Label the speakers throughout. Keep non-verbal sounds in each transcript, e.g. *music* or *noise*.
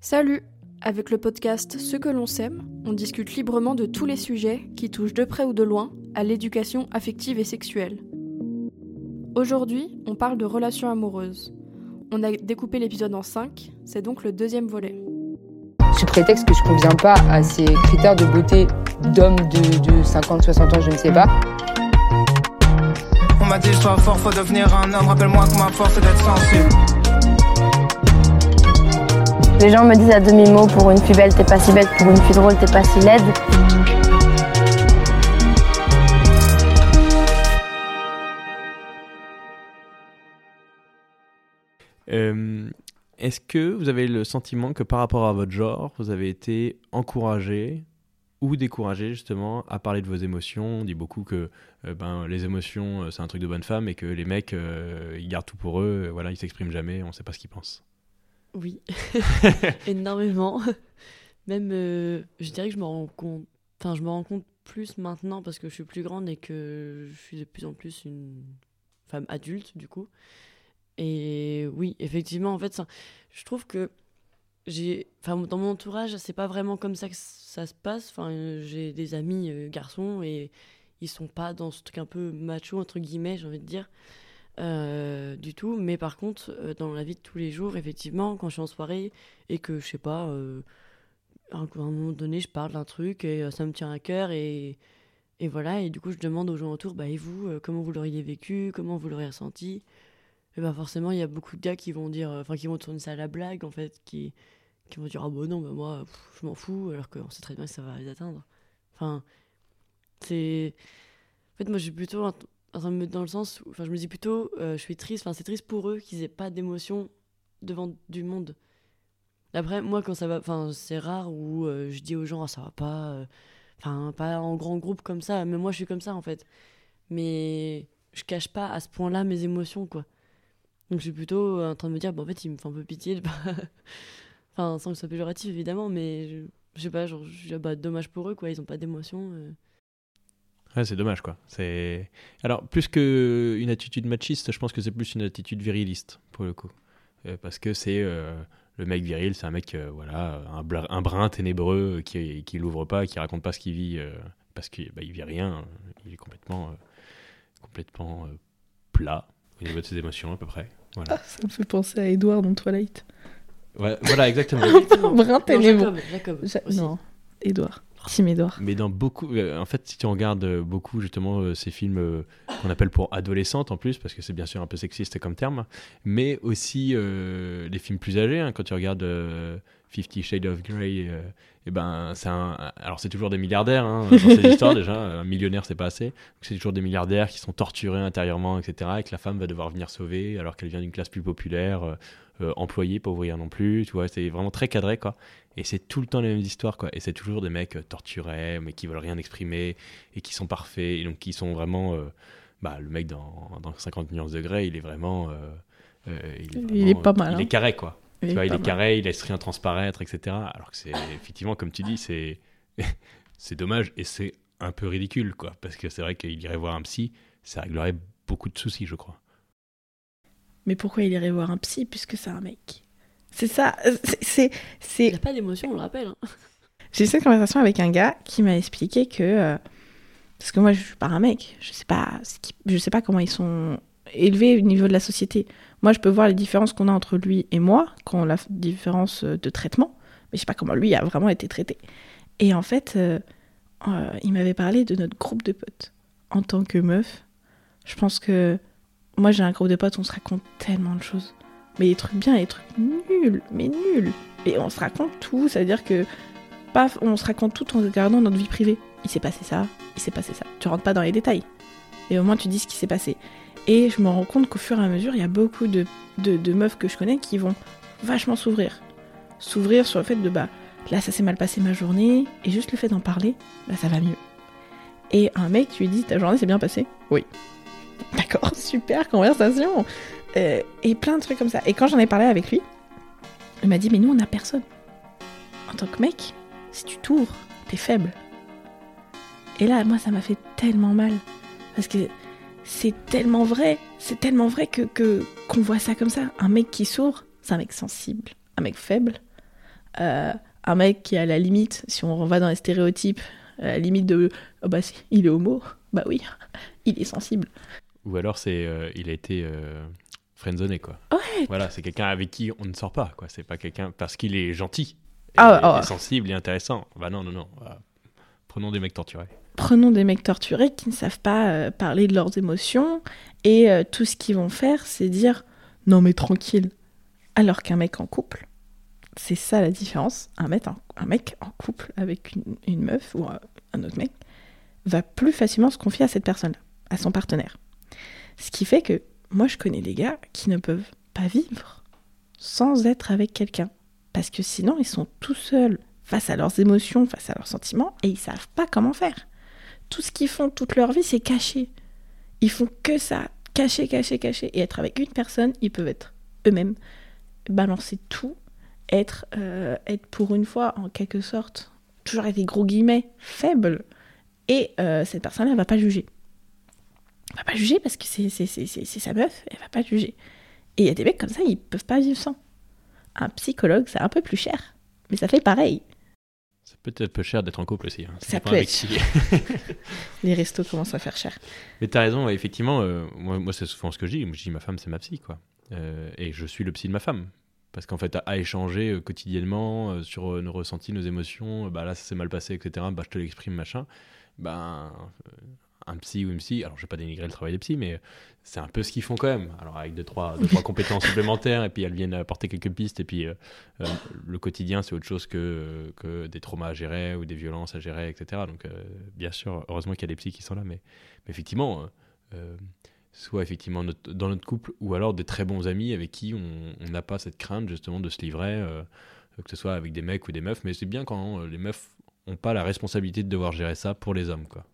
Speaker 1: Salut Avec le podcast Ce que l'on sème, on discute librement de tous les sujets qui touchent de près ou de loin à l'éducation affective et sexuelle. Aujourd'hui, on parle de relations amoureuses. On a découpé l'épisode en 5, c'est donc le deuxième volet.
Speaker 2: Sous prétexte que je conviens pas à ces critères de beauté d'hommes de, 50-60 ans, je ne sais pas.
Speaker 3: On m'a dit sois fort, faut devenir un homme, rappelle-moi que ma force est d'être sensible.
Speaker 4: Les gens me disent à demi-mot pour une fille belle, t'es pas si belle, pour une fille drôle, t'es pas si laide.
Speaker 5: Euh, Est-ce que vous avez le sentiment que par rapport à votre genre, vous avez été encouragé ou découragé justement à parler de vos émotions? On dit beaucoup que euh, ben, les émotions, euh, c'est un truc de bonne femme et que les mecs, ils gardent tout pour eux, voilà, ils s'expriment jamais, on sait pas ce qu'ils pensent.
Speaker 6: Oui, *laughs* énormément. Même, euh, je dirais que je me rends compte, enfin, je me rends compte plus maintenant parce que je suis plus grande et que je suis de plus en plus une femme adulte, du coup. Et oui, effectivement, en fait, ça, je trouve que j'ai, enfin, dans mon entourage, c'est pas vraiment comme ça que ça se passe. Enfin, j'ai des amis euh, garçons et ils sont pas dans ce truc un peu macho entre guillemets, j'ai envie de dire. Euh, du tout, mais par contre, euh, dans la vie de tous les jours, effectivement, quand je suis en soirée et que je sais pas, euh, à un moment donné, je parle d'un truc et ça me tient à cœur et, et voilà, et du coup, je demande aux gens autour, bah, et vous, comment vous l'auriez vécu, comment vous l'auriez ressenti? Et bah, forcément, il y a beaucoup de gars qui vont dire, enfin, qui vont tourner ça à la blague, en fait, qui, qui vont dire, ah bah non, bah, moi, je m'en fous, alors qu'on sait très bien que ça va les atteindre. Enfin, c'est. En fait, moi, suis plutôt dans le sens enfin, je me dis plutôt, euh, je suis triste, enfin, c'est triste pour eux qu'ils aient pas d'émotion devant du monde. Après, moi, quand ça va, enfin, c'est rare où euh, je dis aux gens, ah, ça va pas, euh, enfin, pas en grand groupe comme ça, mais moi, je suis comme ça, en fait. Mais je cache pas à ce point-là mes émotions, quoi. Donc, je suis plutôt en train de me dire, bon, en fait, il me fait un peu pitié, de pas- *laughs* enfin, sans que ce soit péjoratif, évidemment, mais je, je sais pas, genre, je ah, bah, dommage pour eux, quoi, ils ont pas d'émotion.
Speaker 5: Ouais, c'est dommage quoi. C'est alors plus que une attitude machiste, je pense que c'est plus une attitude viriliste pour le coup, Euh, parce que c'est euh, le mec viril, c'est un mec euh, voilà un, un brin ténébreux qui qui l'ouvre pas, qui raconte pas ce qu'il vit euh, parce qu'il bah, il vit rien, euh, il est complètement euh, complètement euh, plat au niveau de ses émotions à peu près. Voilà.
Speaker 7: Ça me fait penser à Edouard dans Twilight.
Speaker 5: Ouais, voilà exactement. *laughs*
Speaker 6: Effectivement.
Speaker 7: Brin
Speaker 6: Non,
Speaker 7: ténébreux.
Speaker 6: Jacob, Jacob
Speaker 7: Ja-
Speaker 6: aussi.
Speaker 7: Non, Edouard. Team Edouard.
Speaker 5: Mais dans beaucoup, euh, en fait, si tu regardes euh, beaucoup justement euh, ces films qu'on appelle pour adolescentes en plus, parce que c'est bien sûr un peu sexiste comme terme, mais aussi les films plus âgés. hein, quand tu regardes Fifty Shades of Grey, euh, et ben c'est un, alors c'est toujours des milliardaires hein, *laughs* dans ces histoires déjà. Un millionnaire c'est pas assez. C'est toujours des milliardaires qui sont torturés intérieurement, etc. Et que la femme va devoir venir sauver alors qu'elle vient d'une classe plus populaire, euh, euh, employée, pas ouvrière non plus. Tu vois, c'est vraiment très cadré quoi. Et c'est tout le temps les mêmes histoires, quoi. Et c'est toujours des mecs torturés, mais qui veulent rien exprimer, et qui sont parfaits, et donc qui sont vraiment. euh, bah, le mec dans, dans 50 nuances de Grey, il est vraiment.
Speaker 7: Il est pas mal,
Speaker 5: Il
Speaker 7: hein.
Speaker 5: est carré, quoi. Tu vois, il est
Speaker 7: mal.
Speaker 5: carré, il laisse rien transparaître, etc. Alors que c'est *laughs* effectivement, comme tu dis, c'est *laughs* c'est dommage et c'est un peu ridicule, quoi. Parce que c'est vrai qu'il irait voir un psy, ça réglerait beaucoup de soucis, je crois.
Speaker 7: Mais pourquoi il irait voir un psy puisque c'est un mec? C'est ça. c'est- C'est. c'est-
Speaker 6: Il a pas d'émotion, on le rappelle. hein.
Speaker 7: J'ai eu cette conversation avec un gars qui m'a expliqué que. euh, parce que moi, je suis pas un mec. Je sais pas, ce qui- je sais pas comment ils sont élevés au niveau de la société. Moi, je peux voir les différences qu'on a entre lui et moi, quand la différence euh, de traitement. Mais je sais pas comment lui a vraiment été traité. Et en fait, euh, euh, il m'avait parlé de notre groupe de potes. En tant que meuf, je pense que moi, j'ai un groupe de potes, on se raconte tellement de choses. Mais des trucs bien des trucs nuls, mais nuls. Et on se raconte tout, c'est-à-dire que paf, on se raconte tout en regardant notre vie privée. Il s'est passé ça, il s'est passé ça. Tu rentres pas dans les détails. Et au moins tu dis ce qui s'est passé. Et je me rends compte qu'au fur et à mesure, il y a beaucoup de, de, de meufs que je connais qui vont vachement s'ouvrir. S'ouvrir sur le fait de bah là ça s'est mal passé ma journée, et juste le fait d'en parler, bah ça va mieux. Et un mec, tu lui dis ta journée s'est bien passée Oui. D'accord, *laughs* super conversation. Euh, et plein de trucs comme ça. Et quand j'en ai parlé avec lui, il m'a dit mais nous on a personne. En tant que mec, si tu t'ouvres, t'es faible. Et là, moi, ça m'a fait tellement mal. Parce que c'est tellement vrai. C'est tellement vrai que qu'on voit ça comme ça. Un mec qui s'ouvre, c'est un mec sensible. Un mec faible, euh, un mec qui est à la limite, si on va dans les stéréotypes, à la limite de oh bah si, il est homo, bah oui, *laughs* il est sensible.
Speaker 5: Ou alors c'est euh, il a été euh, friendzoné quoi.
Speaker 7: Ouais.
Speaker 5: Voilà, c'est quelqu'un avec qui on ne sort pas quoi. C'est pas quelqu'un parce qu'il est gentil, et,
Speaker 7: Ah, ah.
Speaker 5: et sensible et intéressant. Bah non non non. Voilà. Prenons des mecs torturés.
Speaker 7: Prenons des mecs torturés qui ne savent pas euh, parler de leurs émotions et euh, tout ce qu'ils vont faire, c'est dire non mais tranquille. Alors qu'un mec en couple, c'est ça la différence. Un mec en, couple avec une, meuf ou un, un autre mec va plus facilement se confier à cette personne-là, à son partenaire. Ce qui fait que moi je connais des gars qui ne peuvent pas vivre sans être avec quelqu'un. Parce que sinon ils sont tout seuls face à leurs émotions, face à leurs sentiments, et ils savent pas comment faire. Tout ce qu'ils font toute leur vie, c'est cacher. Ils font que ça, cacher, cacher, cacher. Et être avec une personne, ils peuvent être eux-mêmes, balancer tout, être, euh, être pour une fois, en quelque sorte, toujours avec des gros guillemets, faible. Et euh, cette personne-là, elle va pas juger. Elle va pas juger parce que c'est sa meuf, elle va pas juger. Et il y a des mecs comme ça, ils peuvent pas vivre sans. Un psychologue, c'est un peu plus cher, mais ça fait pareil.
Speaker 5: Peut-être peu cher d'être en couple aussi. hein.
Speaker 7: Ça peut être. *laughs* *laughs* Les restos commencent à faire cher.
Speaker 5: Mais t'as raison, effectivement, euh, moi, moi c'est souvent ce que je dis. Je dis ma femme, c'est ma psy, quoi. Euh, et je suis le psy de ma femme. Parce qu'en fait, à, à échanger euh, quotidiennement sur nos ressentis, nos émotions, bah là, ça s'est mal passé, etc. Bah, je te l'exprime, machin. Ben, un psy ou une psy, alors je vais pas dénigrer le travail des psys, mais c'est un peu ce qu'ils font quand même. Alors avec deux, trois, deux, trois compétences supplémentaires, et puis elles viennent apporter quelques pistes, et puis euh, euh, le quotidien, c'est autre chose que, que des traumas à gérer ou des violences à gérer, etc. Donc, euh, bien sûr, heureusement qu'il y a des psys qui sont là, mais, effectivement, soit effectivement dans notre couple, ou alors des très bons amis avec qui on n'a pas cette crainte justement de se livrer, que ce soit avec des mecs ou des meufs, mais c'est bien quand les meufs n'ont pas la responsabilité de devoir gérer ça pour les hommes, quoi.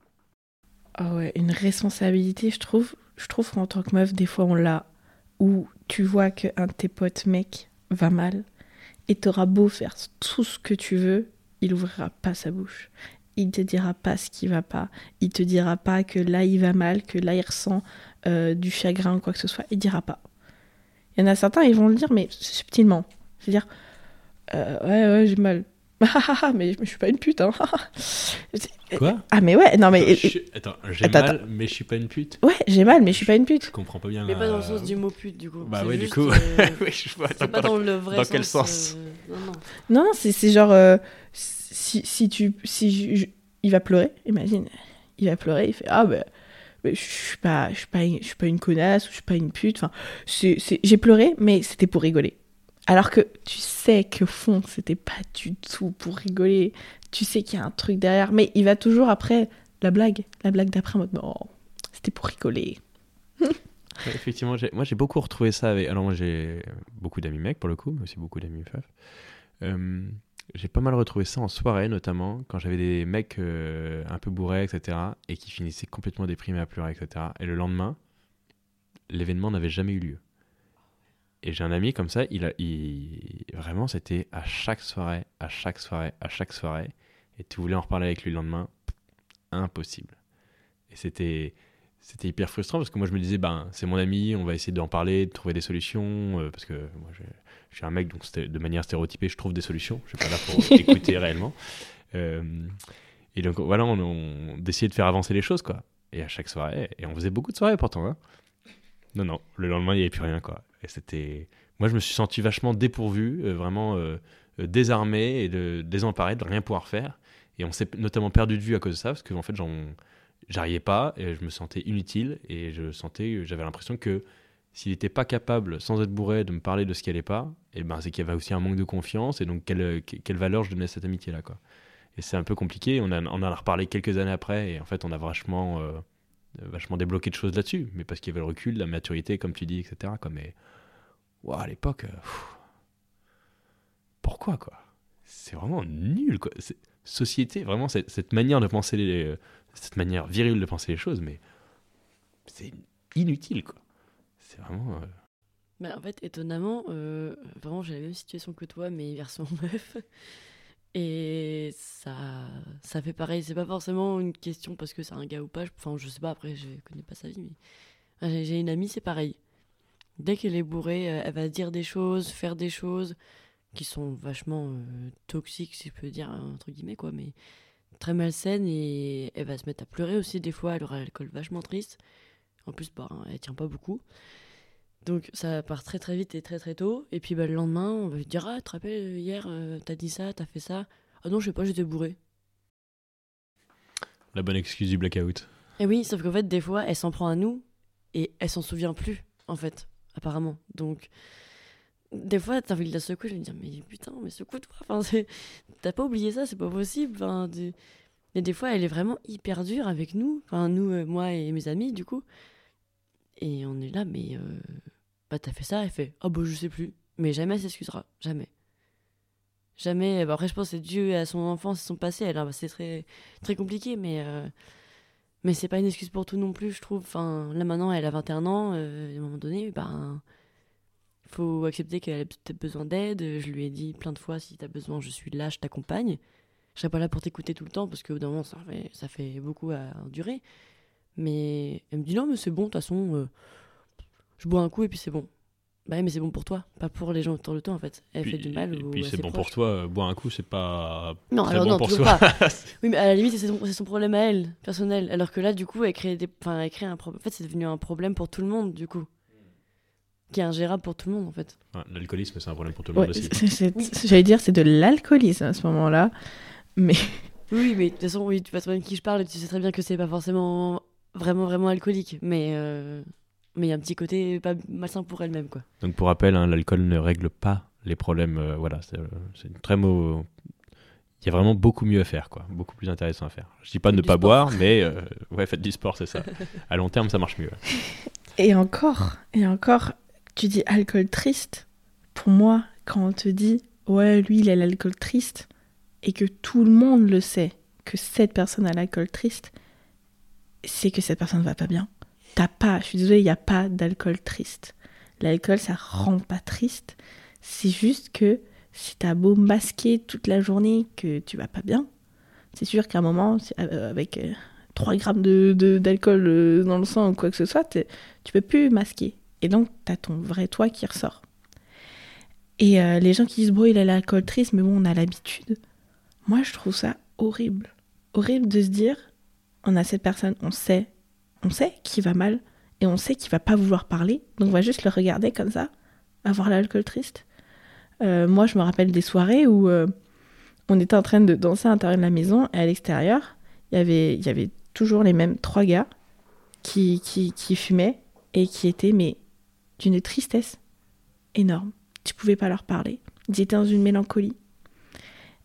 Speaker 7: Ah ouais, une responsabilité, je trouve. Je trouve qu'en tant que meuf, des fois, on l'a. Où tu vois qu'un de tes potes mec va mal, et t'auras beau faire tout ce que tu veux, il ouvrira pas sa bouche. Il te dira pas ce qui va pas. Il te dira pas que là, il va mal, que là, il ressent euh, du chagrin ou quoi que ce soit. Il dira pas. Il y en a certains, ils vont le dire, mais subtilement. C'est-à-dire, euh, ouais, ouais, j'ai mal. Mais je suis pas une pute, hein. *laughs*
Speaker 5: Quoi?
Speaker 7: Ah, mais ouais, non, mais.
Speaker 5: Attends, je suis- Attends, j'ai
Speaker 7: Attends,
Speaker 5: mal, mais je suis pas une pute.
Speaker 7: Ouais, j'ai mal, mais je suis pas une pute.
Speaker 5: Je comprends pas bien.
Speaker 6: Mais
Speaker 5: la-
Speaker 6: pas dans le sens du mot pute, du coup.
Speaker 5: Bah ouais, du coup.
Speaker 6: euh, *laughs*
Speaker 5: Oui, je vois.
Speaker 6: c'est pas dans le vrai
Speaker 5: dans
Speaker 6: sens.
Speaker 5: quel sens
Speaker 6: euh, Non, non.
Speaker 7: Non, c'est c'est genre. euh, si, si tu. Si je- il va pleurer, imagine. Il va pleurer, il fait Ah, ben. ben, je suis pas, je suis pas, une- je suis pas une connasse, ou je suis pas une pute. Enfin, j'ai pleuré, mais c'était pour rigoler. Alors que tu sais qu'au fond, c'était pas du tout pour rigoler. Tu sais qu'il y a un truc derrière, mais il va toujours après la blague, la blague d'après en mode non, c'était pour rigoler. *laughs*
Speaker 5: Effectivement, moi j'ai beaucoup retrouvé ça avec. Alors, moi j'ai beaucoup d'amis mecs pour le coup, mais aussi beaucoup d'amis. Euh, j'ai pas mal retrouvé ça en soirée, notamment, quand j'avais des mecs euh, un peu bourrés, etc., et qui finissaient complètement déprimés à pleurer, etc. Et le lendemain, l'événement n'avait jamais eu lieu. Et j'ai un ami comme ça, il a, il... vraiment, c'était à chaque soirée, à chaque soirée, à chaque soirée. Et tu voulais en reparler avec lui le lendemain, impossible. Et c'était, c'était hyper frustrant parce que moi je me disais, ben, c'est mon ami, on va essayer d'en parler, de trouver des solutions. euh, parce que moi je, je suis un mec, donc de manière stéréotypée, je trouve des solutions. Je suis pas là pour *laughs* écouter réellement. Euh, et donc voilà, on, on d'essayer de faire avancer les choses, quoi. Et à chaque soirée, et on faisait beaucoup de soirées pourtant. hein. Non, non, le lendemain il n'y avait plus rien, quoi. C'était. Moi je me suis senti vachement dépourvu, euh, vraiment euh, euh, désarmé et de, désemparé de rien pouvoir faire. Et on s'est notamment perdu de vue à cause de ça, parce que en fait, j'arrivais pas, et je me sentais inutile, et je sentais, j'avais l'impression que s'il n'était pas capable, sans être bourré, de me parler de ce qui allait pas, et ben c'est qu'il y avait aussi un manque de confiance, et donc quelle, quelle valeur je donnais à cette amitié-là, quoi. Et c'est un peu compliqué, on, a, en a reparlé quelques années après, et en fait, on a vachement, vachement débloqué de choses là-dessus, mais parce qu'il y avait le recul, la maturité, comme tu dis, etc. Quoi. Mais ouah, à l'époque, euh, pourquoi, quoi? C'est vraiment nul, quoi. Société, vraiment, cette, cette manière de penser les, cette manière virile de penser les choses, mais c'est inutile, quoi. C'est vraiment. euh,
Speaker 6: Bah, en fait, étonnamment, euh, vraiment, j'ai la même situation que toi, mais version meuf. *laughs* Et ça, ça fait pareil. C'est pas forcément une question parce que c'est un gars ou pas. Enfin, je sais pas, après, je connais pas sa vie, mais. J'ai une amie, c'est pareil. Dès qu'elle est bourrée, euh, elle va dire des choses, faire des choses qui sont vachement euh, toxiques, si je peux dire, entre guillemets, quoi, mais très malsaines. Et elle va se mettre à pleurer aussi, des fois, elle aura l'alcool vachement triste. En plus, bah, elle tient pas beaucoup. Donc ça part très très vite et très très tôt. Et puis bah, le lendemain, on va lui dire Ah, tu te rappelles, hier, euh, t'as dit ça, t'as fait ça? Ah non, je sais pas, j'étais bourré.
Speaker 5: La bonne excuse du blackout.
Speaker 6: Et oui, sauf qu'en fait, des fois, elle s'en prend à nous et elle s'en souvient plus, en fait, apparemment. Donc, des fois, t'as envie de la secouer, je vais dire, mais putain, mais secoue-toi. T'as pas oublié ça, c'est pas possible. Enfin, Mais des fois, elle est vraiment hyper dure avec nous. Enfin, nous, euh, moi et mes amis, du coup. Et on est là, mais euh, bah, t'as fait ça, elle fait, oh bah, je sais plus. Mais jamais elle s'excusera, jamais. Jamais. Bah, après, je pense que c'est dû à son enfance son passé. Alors, bah, c'est très, très compliqué, mais. euh, mais c'est pas une excuse pour tout non plus, je trouve. Enfin, là maintenant, elle a 21 ans. euh, à un moment donné, ben, faut accepter qu'elle a peut-être besoin d'aide. Je lui ai dit plein de fois si t'as besoin, je suis là, je t'accompagne. Je serai pas là pour t'écouter tout le temps parce qu'au bout d'un moment, ça fait, beaucoup à endurer. Mais elle me dit non, mais c'est bon, de toute façon, euh, je bois un coup et puis c'est bon. Bah, ouais, mais c'est bon pour toi, pas pour les gens autour de toi en fait. Elle
Speaker 5: Puis-
Speaker 6: fait du mal.
Speaker 5: et
Speaker 6: aux-
Speaker 5: puis c'est bon pour toi. Boire un coup, c'est pas
Speaker 6: Non,
Speaker 5: très
Speaker 6: alors
Speaker 5: bon
Speaker 6: non,
Speaker 5: pour soi.
Speaker 6: pas. *laughs* Oui, mais à la limite, c'est son, problème à elle, personnel. Alors que là, du coup, elle crée, des... enfin, elle crée un problème. En fait, c'est devenu un problème pour tout le monde, du coup. Qui est ingérable pour tout le monde, en fait.
Speaker 5: Ouais, L'alcoolisme, c'est un problème pour tout le monde
Speaker 7: Ouais,
Speaker 5: aussi.
Speaker 7: J'allais dire, c'est de l'alcoolisme à ce moment-là. Mais *laughs*
Speaker 6: Oui, mais de toute façon, oui, tu vois très bien de qui je parle et tu sais très bien que c'est pas forcément vraiment, vraiment alcoolique. Mais euh, mais il y a un petit côté pas malsain pour elle-même, quoi.
Speaker 5: Donc pour rappel, hein, l'alcool ne règle pas les problèmes. euh, voilà, c'est euh, c'est une très mot. Il y a vraiment beaucoup mieux à faire, quoi. Beaucoup plus intéressant à faire. Je dis pas de ne pas
Speaker 6: sport.
Speaker 5: boire, *laughs* mais euh, ouais, faites du sport, c'est ça. *laughs* À long terme, ça marche mieux.
Speaker 7: Et encore, et encore, tu dis alcool triste. Pour moi, quand on te dit, ouais, lui, il a l'alcool triste, et que tout le monde le sait, que cette personne a l'alcool triste, c'est que cette personne va pas bien. T'as pas, je suis désolée, il n'y a pas d'alcool triste. L'alcool, ça rend pas triste. C'est juste que si t'as beau masquer toute la journée que tu vas pas bien, c'est sûr qu'à un moment, si- euh, avec euh, 3 grammes d'alcool de, euh, dans le sang ou quoi que ce soit, tu peux plus masquer. Et donc, t'as ton vrai toi qui ressort. Et euh, les gens qui disent, bon, il a l'alcool triste, mais bon, on a l'habitude. Moi, je trouve ça horrible. Horrible de se dire, on a cette personne, on sait, on sait qu'il va mal, et on sait qu'il va pas vouloir parler, donc on va juste le regarder comme ça, avoir l'alcool triste. Euh, moi, je me rappelle des soirées où euh, on était en train de danser à l'intérieur de la maison, et à l'extérieur, il y avait- il y avait toujours les mêmes trois gars qui, qui, qui fumaient et qui étaient, mais d'une tristesse énorme. Tu pouvais pas leur parler. Ils étaient dans une mélancolie.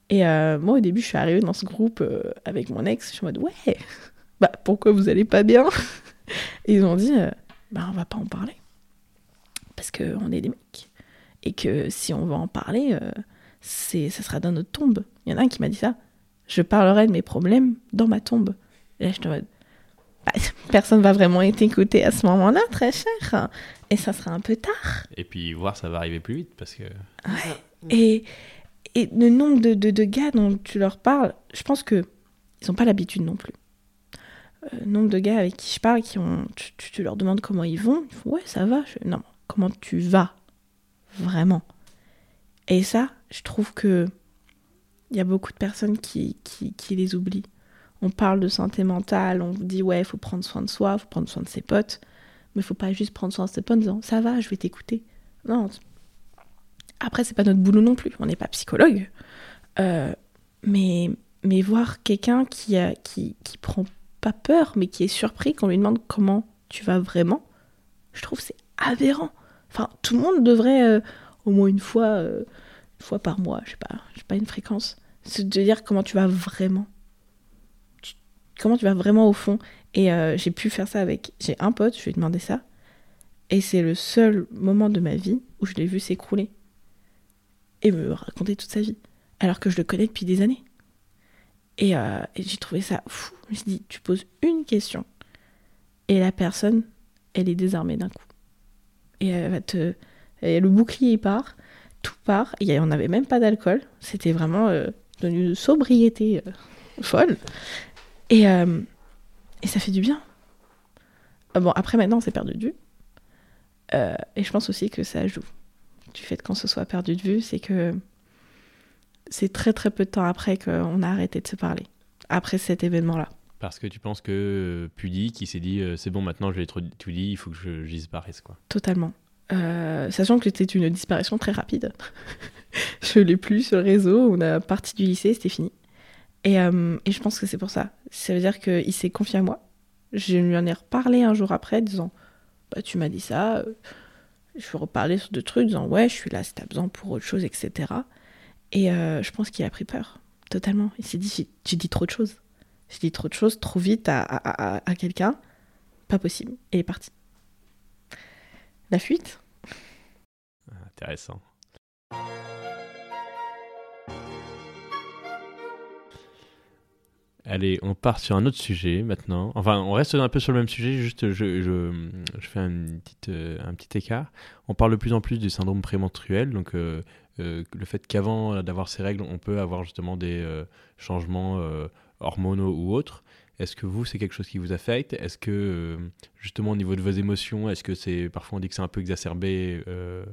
Speaker 7: Et euh, moi, au début, je suis arrivée dans ce groupe avec mon ex. Je suis en mode, ouais, bah pourquoi vous allez pas bien *laughs* Et ils ont dit, euh, bah on va pas en parler. Parce qu'on est des mecs. Et que si on va en parler, euh, c'est, ça sera dans notre tombe. Il y en a un qui m'a dit ça. Je parlerai de mes problèmes dans ma tombe. Et là, je en mode, bah, *laughs* personne va vraiment être écouté à ce moment-là, très cher. Et ça sera un peu tard.
Speaker 5: Et puis voir, ça va arriver plus vite parce que
Speaker 7: Et, et le nombre de, de, de gars dont tu leur parles, je pense que ils n'ont pas l'habitude non plus. Euh, nombre de gars avec qui je parle, qui ont, tu, tu- leur demandes comment ils vont, ils font ouais ça va. Je non, comment tu vas vraiment Et ça, je trouve que il y a beaucoup de personnes qui, qui, qui les oublient. On parle de santé mentale, on dit ouais, faut prendre soin de soi, faut prendre soin de ses potes, mais faut pas juste prendre soin de ses potes en disant ça va, je vais t'écouter. Non, après, c'est pas notre boulot non plus, on n'est pas psychologue. Euh, mais, mais voir quelqu'un qui, qui, qui prend pas peur, mais qui est surpris qu'on lui demande comment tu vas vraiment, je trouve c'est aberrant. Enfin, tout le monde devrait euh, au moins une fois, euh, fois par mois, je sais pas, je sais pas une fréquence, se dire comment tu vas vraiment. Comment tu vas vraiment au fond. Et euh, j'ai pu faire ça avec. J'ai un pote, je lui ai demandé ça. Et c'est le seul moment de ma vie où je l'ai vu s'écrouler et me raconter toute sa vie, alors que je le connais depuis des années. Et, euh, et j'ai trouvé ça fou. Je me suis dit, tu poses une question, et la personne, elle est désarmée d'un coup. Et elle va te. et le bouclier part, tout part. A- on n'avait même pas d'alcool. C'était vraiment euh, d'une sobriété euh, folle. Et, euh, et ça fait du bien. Ah Bon, après maintenant, c'est perdu de vue. Et je pense aussi que ça joue du fait qu'on se soit perdu de vue, c'est que c'est très très peu de temps après qu'on a arrêté de se parler. Après cet événement-là.
Speaker 5: Parce que tu penses que euh, Pudy, qui s'est dit euh, c'est bon, maintenant je l'ai trop tout dit, il faut que je, je disparaisse. Quoi.
Speaker 7: Totalement. Euh, sachant que c'était une disparition très rapide. *laughs* je l'ai plus sur le réseau, on a parti du lycée, c'était fini. Et, et, je pense que c'est pour ça. Ça veut dire qu'il s'est confié à moi. Je lui en ai reparlé un jour après, disant bah, Tu m'as dit ça. Je vais reparler sur deux trucs, disant Ouais, je suis là si t'as besoin pour autre chose, etc. Et je pense qu'il a pris peur, totalement. Il s'est dit J'ai dit trop de choses. J'ai dit trop de choses trop vite à, à, à, quelqu'un. Pas possible. Et il est parti. La fuite.
Speaker 5: Intéressant. Allez, on part sur un autre sujet maintenant. Enfin, on reste un peu sur le même sujet, juste je, je, je fais une petite, euh, un petit écart. On parle de plus en plus du syndrome prémenstruel, donc euh, euh, le fait qu'avant d'avoir ces règles, on peut avoir justement des changements hormonaux ou autres. Est-ce que vous, c'est quelque chose qui vous affecte? Est-ce que, euh, justement, au niveau de vos émotions, est-ce que c'est parfois on dit que c'est un peu exacerbé euh,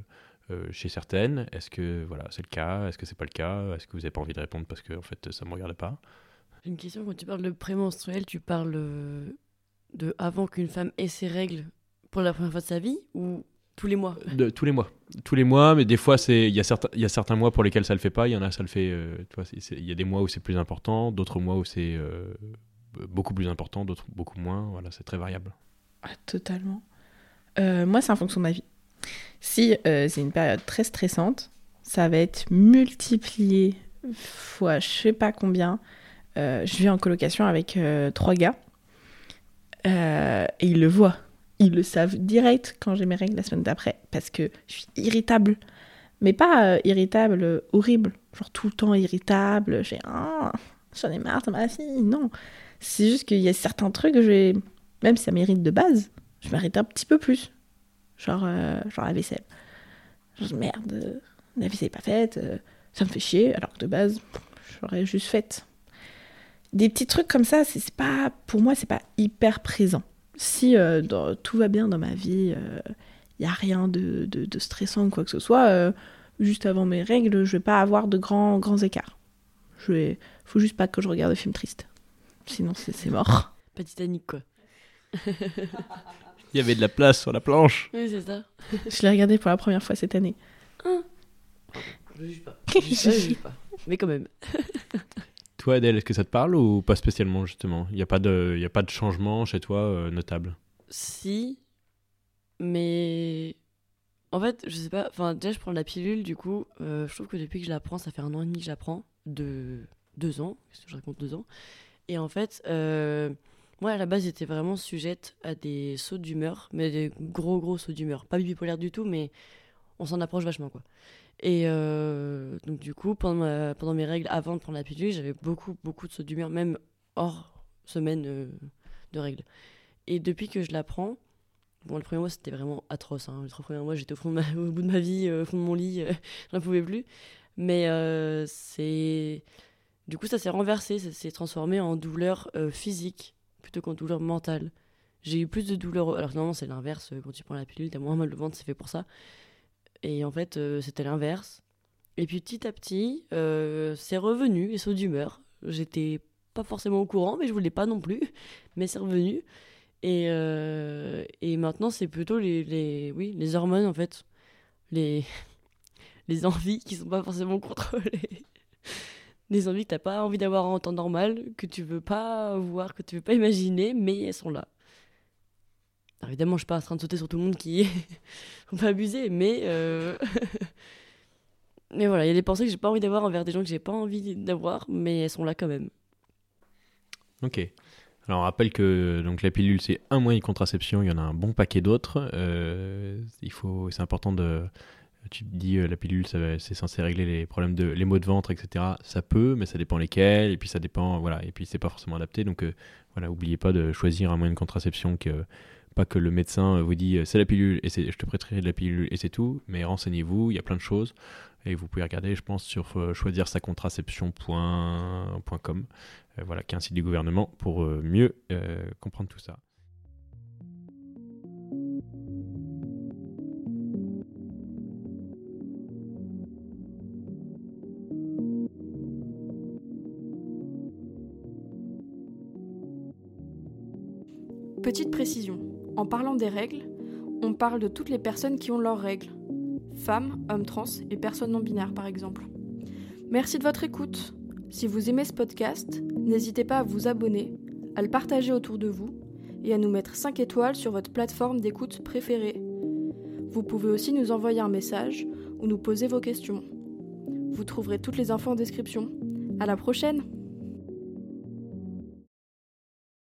Speaker 5: euh, chez certaines? Est-ce que voilà, c'est le cas? Est-ce que c'est pas le cas? Est-ce que vous n'avez pas envie de répondre parce que en fait, ça ne me regarde pas?
Speaker 6: Une question. Quand tu parles de prémenstruel, tu parles de avant qu'une femme ait ses règles pour la première fois de sa vie ou tous les mois
Speaker 5: de, Tous les mois. Tous les mois, mais des fois, il y, a certains, y a certains mois pour lesquels ça ne le fait pas. Il y en a, ça le fait. Il y a des mois où c'est plus important, d'autres mois où c'est euh, beaucoup plus important, d'autres beaucoup moins. Voilà, c'est très variable.
Speaker 7: Ah, totalement. Euh, moi, c'est en fonction de ma vie. Si euh, c'est une période très stressante, ça va être multiplié fois je sais pas combien. je vis en colocation avec trois gars. et ils le voient ils le savent direct quand j'ai mes règles la semaine d'après, parce que je suis irritable. Mais pas euh, irritable, euh, horrible, genre tout le temps irritable, j'ai ah, j'en ai marre de ma fille, non. C'est juste qu'il y a certains trucs, j'ai même si ça mérite de base, je m'arrête un petit peu plus. Genre, euh, genre la vaisselle. Genre, merde, la vaisselle n'est pas faite, ça me fait chier, alors que de base, j'aurais juste faite. Des petits trucs comme ça, c'est pas, pour moi, c'est pas hyper présent si euh, tout va bien dans ma vie, il euh, n'y a rien de, de, stressant ou quoi que ce soit, euh, juste avant mes règles, je vais pas avoir de grands, grands écarts. Je vais... faut juste pas que je regarde des films tristes. Sinon, c'est mort.
Speaker 6: Pas Titanic, quoi. *laughs*
Speaker 5: Il y avait de la place sur la planche.
Speaker 6: Oui, c'est ça.
Speaker 7: je l'ai regardé pour la première fois cette année.
Speaker 6: Ah. Je juge pas. *laughs* Je juge pas. Mais quand même. *laughs*
Speaker 5: Toi, Adèle, est-ce que ça te parle ou pas spécialement, justement? Il n'y a, pas de, a pas de changement chez toi euh, notable?
Speaker 6: Si, mais en fait, je sais pas. Enfin, déjà, je prends la pilule, du coup, euh, je trouve que depuis que je la prends, ça fait un an et demi que je la prends, de deux ans, je raconte deux ans. Et en fait, euh, moi, à la base, j'étais vraiment sujette à des sauts d'humeur, mais des gros, gros sauts d'humeur. Pas bipolaire du tout, mais on s'en approche vachement, quoi. Et euh, donc, du coup, pendant, mes règles, avant de prendre la pilule, j'avais beaucoup, beaucoup de sauts d'humeur, même hors semaine euh, de règles. Et depuis que je la prends, bon, le premier mois, c'était vraiment atroce. Hein. Les trois premiers mois, j'étais au, fond *laughs* au bout de ma vie, euh, au fond de mon lit, *laughs* je n'en pouvais plus. Mais c'est. Du coup, ça s'est renversé, ça s'est transformé en douleur physique plutôt qu'en douleur mentale. J'ai eu plus de douleur. Alors, normalement, c'est l'inverse. Quand tu prends la pilule, t'as moins mal au ventre, c'est fait pour ça. Et en fait, euh, c'était l'inverse. Et puis petit à petit, euh, c'est revenu, les sauts d'humeur. J'étais pas forcément au courant, mais je voulais pas non plus. *laughs* Mais c'est revenu. Et, euh, et maintenant, c'est plutôt les, les, oui, les hormones, en fait. Les, *laughs* les envies qui sont pas forcément *laughs* contrôlées. les envies que t'as pas envie d'avoir en temps normal, que tu veux pas voir, que tu veux pas imaginer, mais elles sont là évidemment, je suis pas en train de sauter sur tout le monde qui *laughs* faut pas abuser, mais euh, *laughs* mais voilà, il y a des pensées que j'ai pas envie d'avoir envers des gens que j'ai pas envie d'avoir, mais elles sont là quand même.
Speaker 5: Ok. Alors on rappelle que donc la pilule c'est un moyen de contraception, il y en a un bon paquet d'autres. Euh, il faut, c'est important de tu dis euh, la pilule c'est censé régler les problèmes de les maux de ventre etc ça peut mais ça dépend lesquels et puis ça dépend voilà et puis c'est pas forcément adapté donc voilà oubliez pas de choisir un moyen de contraception que pas que le médecin euh, vous dit euh, c'est la pilule et je te prêterai de la pilule et c'est tout, mais renseignez-vous, il y a plein de choses. Et vous pouvez regarder, je pense, sur euh, choisir sa contraception.com, voilà, qui est un site du gouvernement pour mieux comprendre tout ça.
Speaker 1: Petite précision, en parlant des règles, on parle de toutes les personnes qui ont leurs règles. Femmes, hommes trans et personnes non binaires par exemple. Merci de votre écoute. Si vous aimez ce podcast, n'hésitez pas à vous abonner, à le partager autour de vous et à nous mettre 5 étoiles sur votre plateforme d'écoute préférée. Vous pouvez aussi nous envoyer un message ou nous poser vos questions. Vous trouverez toutes les infos en description. À la prochaine!